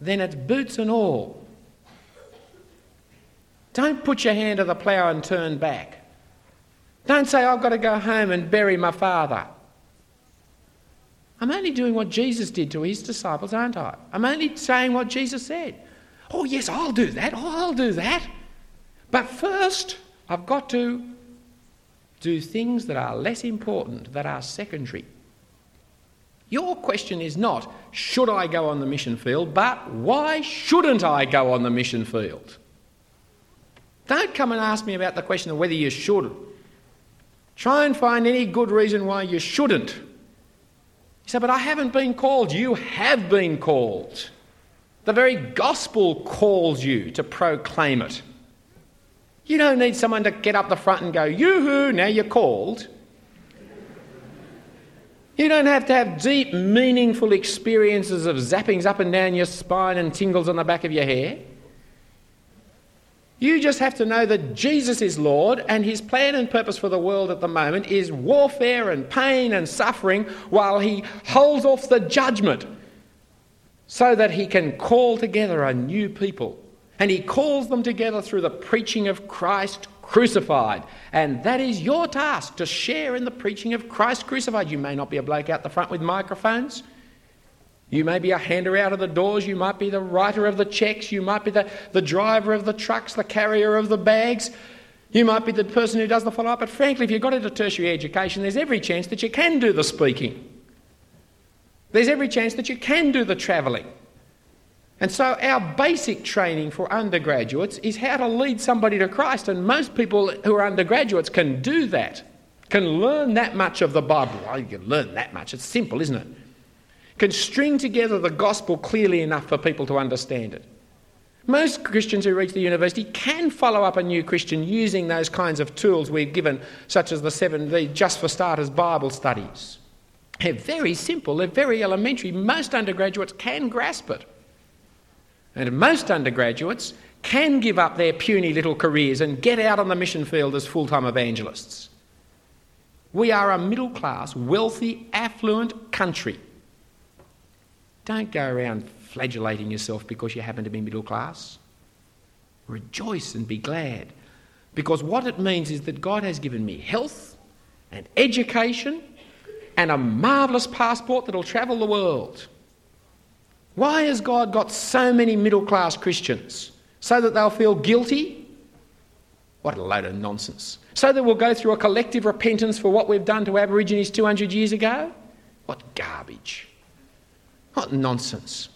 then it's boots and all. Don't put your hand to the plough and turn back. Don't say, I've got to go home and bury my father. I'm only doing what Jesus did to his disciples, aren't I? I'm only saying what Jesus said. Oh, yes, I'll do that. Oh, I'll do that. But first, I've got to do things that are less important, that are secondary. Your question is not, should I go on the mission field, but why shouldn't I go on the mission field? Don't come and ask me about the question of whether you should. Try and find any good reason why you shouldn't. He said, But I haven't been called. You have been called. The very gospel calls you to proclaim it. You don't need someone to get up the front and go, Yoo-hoo, now you're called. You don't have to have deep, meaningful experiences of zappings up and down your spine and tingles on the back of your hair. You just have to know that Jesus is Lord and his plan and purpose for the world at the moment is warfare and pain and suffering while he holds off the judgment so that he can call together a new people. And he calls them together through the preaching of Christ crucified. And that is your task to share in the preaching of Christ crucified. You may not be a bloke out the front with microphones. You may be a hander out of the doors, you might be the writer of the checks, you might be the, the driver of the trucks, the carrier of the bags, you might be the person who does the follow up. But frankly, if you've got into tertiary education, there's every chance that you can do the speaking. There's every chance that you can do the travelling. And so, our basic training for undergraduates is how to lead somebody to Christ. And most people who are undergraduates can do that, can learn that much of the Bible. Well, you can learn that much. It's simple, isn't it? Can string together the gospel clearly enough for people to understand it. Most Christians who reach the university can follow up a new Christian using those kinds of tools we've given, such as the seven, the Just for Starters Bible studies. They're very simple, they're very elementary. Most undergraduates can grasp it. And most undergraduates can give up their puny little careers and get out on the mission field as full time evangelists. We are a middle class, wealthy, affluent country. Don't go around flagellating yourself because you happen to be middle class. Rejoice and be glad. Because what it means is that God has given me health and education and a marvellous passport that'll travel the world. Why has God got so many middle class Christians? So that they'll feel guilty? What a load of nonsense. So that we'll go through a collective repentance for what we've done to Aborigines 200 years ago? What garbage. What nonsense.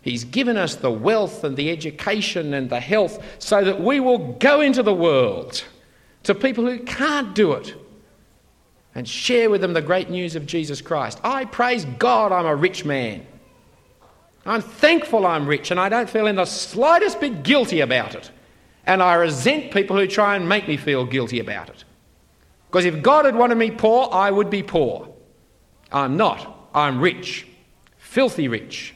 He's given us the wealth and the education and the health so that we will go into the world to people who can't do it and share with them the great news of Jesus Christ. I praise God I'm a rich man. I'm thankful I'm rich and I don't feel in the slightest bit guilty about it. And I resent people who try and make me feel guilty about it. Because if God had wanted me poor, I would be poor. I'm not. I'm rich. Filthy rich.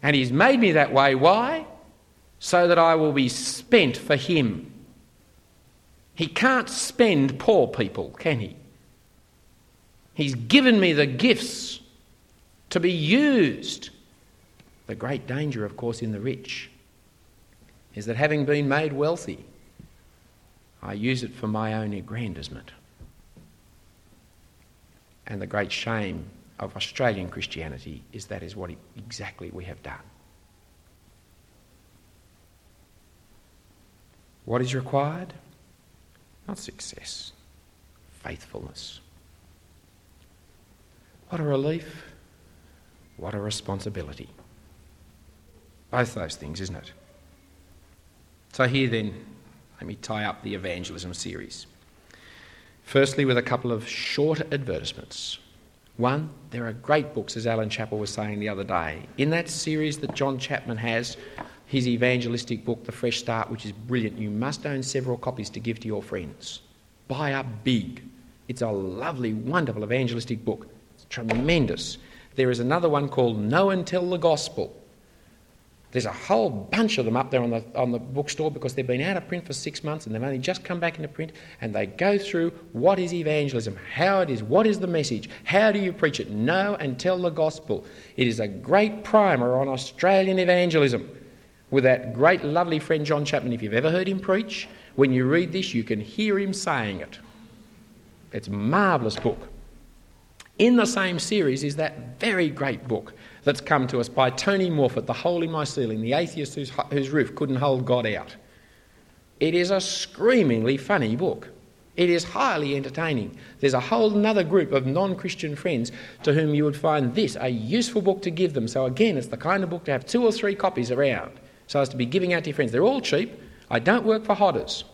And He's made me that way. Why? So that I will be spent for Him. He can't spend poor people, can he? He's given me the gifts to be used. The great danger, of course, in the rich is that having been made wealthy, I use it for my own aggrandisement. And the great shame of Australian Christianity is that is what exactly we have done. What is required? Not success, faithfulness. What a relief. What a responsibility. Both those things, isn't it? So, here then, let me tie up the evangelism series. Firstly, with a couple of short advertisements. One, there are great books, as Alan Chapple was saying the other day. In that series that John Chapman has, his evangelistic book, The Fresh Start, which is brilliant. You must own several copies to give to your friends. Buy up big. It's a lovely, wonderful evangelistic book. It's tremendous. There is another one called Know and Tell the Gospel. There's a whole bunch of them up there on the, on the bookstore because they've been out of print for six months and they've only just come back into print and they go through what is evangelism, how it is, what is the message, how do you preach it, know and tell the gospel. It is a great primer on Australian evangelism with that great, lovely friend John Chapman. If you've ever heard him preach, when you read this, you can hear him saying it. It's a marvellous book. In the same series is that very great book that's come to us by Tony Morphett, The Hole in My Ceiling, the atheist whose, whose roof couldn't hold God out. It is a screamingly funny book. It is highly entertaining. There's a whole another group of non Christian friends to whom you would find this a useful book to give them. So, again, it's the kind of book to have two or three copies around so as to be giving out to your friends. They're all cheap. I don't work for Hodders.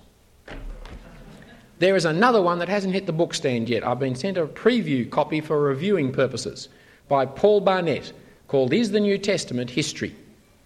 There is another one that hasn't hit the bookstand yet. I've been sent a preview copy for reviewing purposes by Paul Barnett called Is the New Testament History?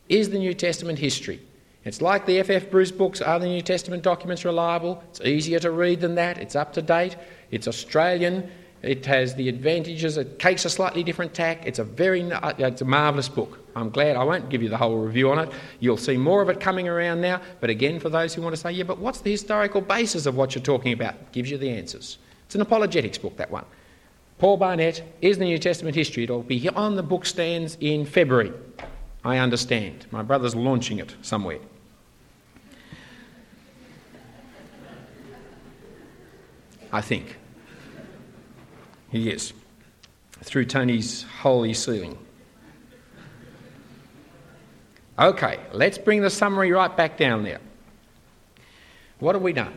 Is the New Testament History? It's like the F.F. Bruce books. Are the New Testament documents reliable? It's easier to read than that. It's up to date. It's Australian. It has the advantages. It takes a slightly different tack. It's a very, uh, it's a marvellous book. I'm glad I won't give you the whole review on it. You'll see more of it coming around now. But again, for those who want to say, yeah, but what's the historical basis of what you're talking about? gives you the answers. It's an apologetics book, that one. Paul Barnett is the New Testament history. It'll be on the book stands in February. I understand. My brother's launching it somewhere. I think. He is. Through Tony's holy ceiling. Okay, let's bring the summary right back down there. What have we done?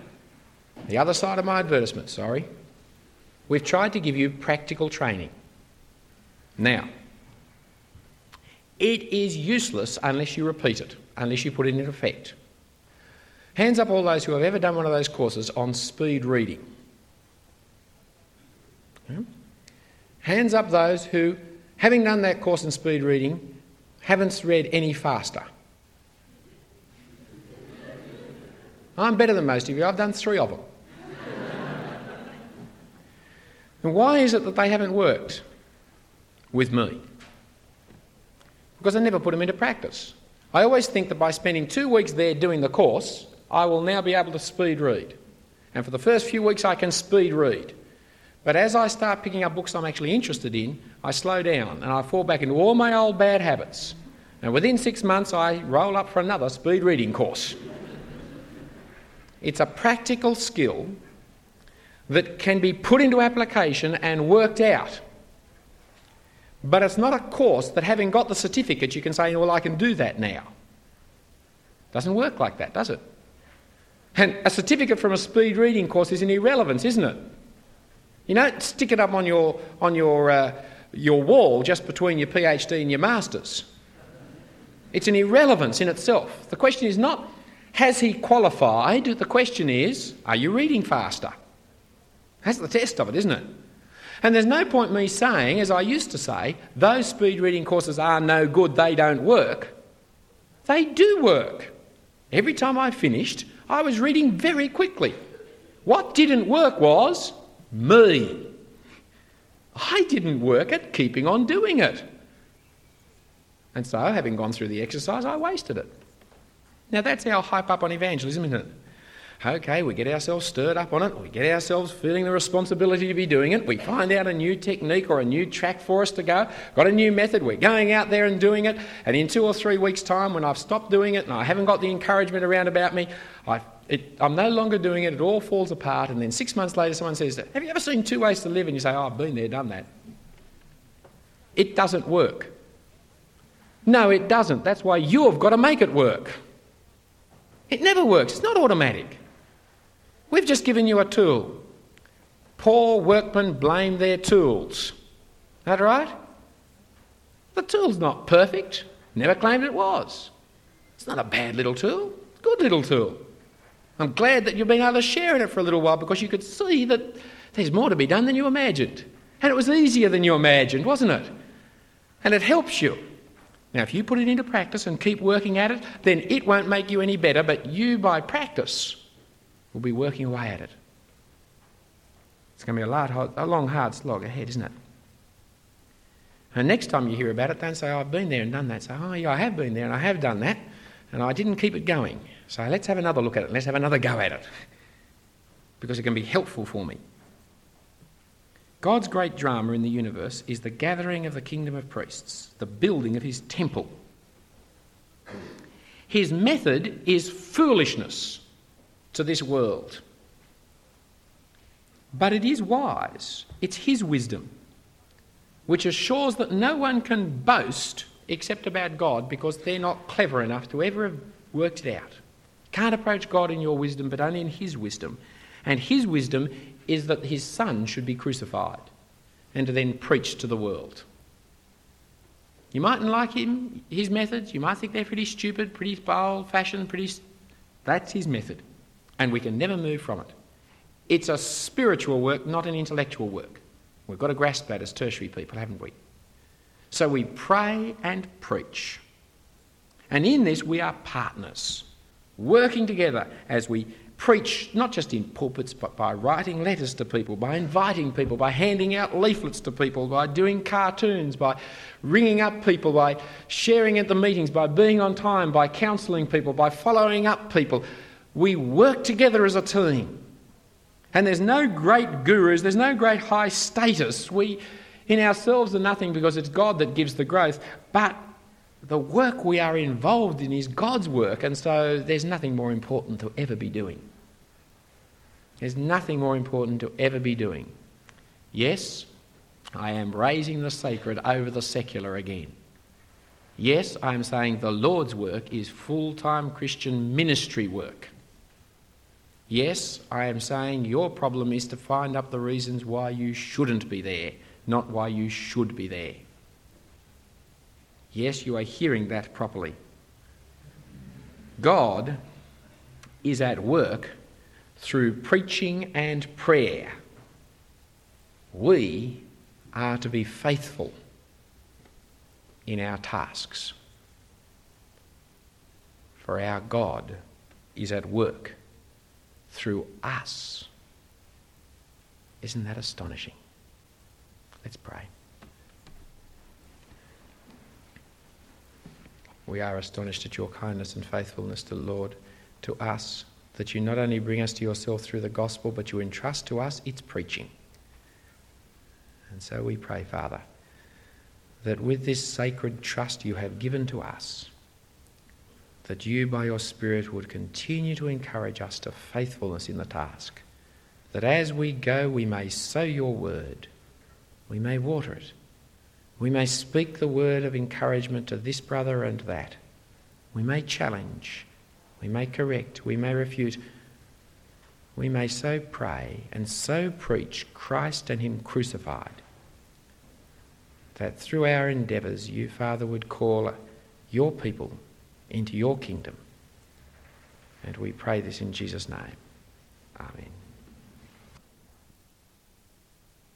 The other side of my advertisement, sorry. We've tried to give you practical training. Now, it is useless unless you repeat it, unless you put it into effect. Hands up all those who have ever done one of those courses on speed reading. Hmm? Hands up those who, having done that course in speed reading, haven't read any faster. I'm better than most of you. I've done three of them. And why is it that they haven't worked with me? Because I never put them into practice. I always think that by spending two weeks there doing the course, I will now be able to speed read. And for the first few weeks, I can speed read. But as I start picking up books I'm actually interested in, I slow down and I fall back into all my old bad habits. And within six months, I roll up for another speed reading course. It's a practical skill that can be put into application and worked out. But it's not a course that, having got the certificate, you can say, Well, I can do that now. Doesn't work like that, does it? And a certificate from a speed reading course is an irrelevance, isn't it? You don't stick it up on your, on your, uh, your wall just between your PhD and your master's. It's an irrelevance in itself. The question is not, has he qualified? The question is, are you reading faster? That's the test of it, isn't it? And there's no point me saying, as I used to say, those speed reading courses are no good, they don't work. They do work. Every time I finished, I was reading very quickly. What didn't work was me. I didn't work at keeping on doing it. And so, having gone through the exercise, I wasted it. Now, that's our hype up on evangelism, isn't it? Okay, we get ourselves stirred up on it, we get ourselves feeling the responsibility to be doing it, we find out a new technique or a new track for us to go, got a new method, we're going out there and doing it, and in two or three weeks' time, when I've stopped doing it and I haven't got the encouragement around about me, I, am no longer doing it, it all falls apart, and then six months later, someone says, Have you ever seen Two Ways to Live? And you say, Oh, I've been there, done that. It doesn't work. No, it doesn't. That's why you have got to make it work. It never works, it's not automatic. We've just given you a tool. Poor workmen blame their tools. That right? The tool's not perfect. Never claimed it was. It's not a bad little tool. Good little tool. I'm glad that you've been able to share in it for a little while because you could see that there's more to be done than you imagined. And it was easier than you imagined, wasn't it? And it helps you. Now, if you put it into practice and keep working at it, then it won't make you any better, but you, by practice, We'll be working away at it. It's going to be a, a long, hard slog ahead, isn't it? And next time you hear about it, don't say, oh, I've been there and done that. Say, oh, yeah, I have been there and I have done that, and I didn't keep it going. So let's have another look at it. Let's have another go at it. Because it can be helpful for me. God's great drama in the universe is the gathering of the kingdom of priests, the building of his temple. His method is foolishness to this world. But it is wise, it's His wisdom, which assures that no one can boast except about God because they're not clever enough to ever have worked it out. Can't approach God in your wisdom, but only in His wisdom. And His wisdom is that His Son should be crucified and to then preach to the world. You mightn't like him, his methods. You might think they're pretty stupid, pretty old fashioned, pretty. That's his method and we can never move from it. It's a spiritual work, not an intellectual work. We've got to grasp that as tertiary people, haven't we? So we pray and preach. And in this, we are partners, working together as we preach, not just in pulpits, but by writing letters to people, by inviting people, by handing out leaflets to people, by doing cartoons, by ringing up people, by sharing at the meetings, by being on time, by counselling people, by following up people. We work together as a team. And there's no great gurus, there's no great high status. We, in ourselves, are nothing because it's God that gives the growth. But the work we are involved in is God's work, and so there's nothing more important to ever be doing. There's nothing more important to ever be doing. Yes, I am raising the sacred over the secular again. Yes, I am saying the Lord's work is full time Christian ministry work. Yes, I am saying your problem is to find up the reasons why you shouldn't be there, not why you should be there. Yes, you are hearing that properly. God is at work through preaching and prayer. We are to be faithful in our tasks. For our God is at work through us. Isn't that astonishing? Let's pray. We are astonished at your kindness and faithfulness to the Lord, to us, that you not only bring us to yourself through the gospel, but you entrust to us its preaching. And so we pray, Father, that with this sacred trust you have given to us, that you by your Spirit would continue to encourage us to faithfulness in the task, that as we go we may sow your word, we may water it, we may speak the word of encouragement to this brother and that, we may challenge, we may correct, we may refute, we may so pray and so preach Christ and Him crucified that through our endeavours you, Father, would call your people into your kingdom. And we pray this in Jesus' name. Amen.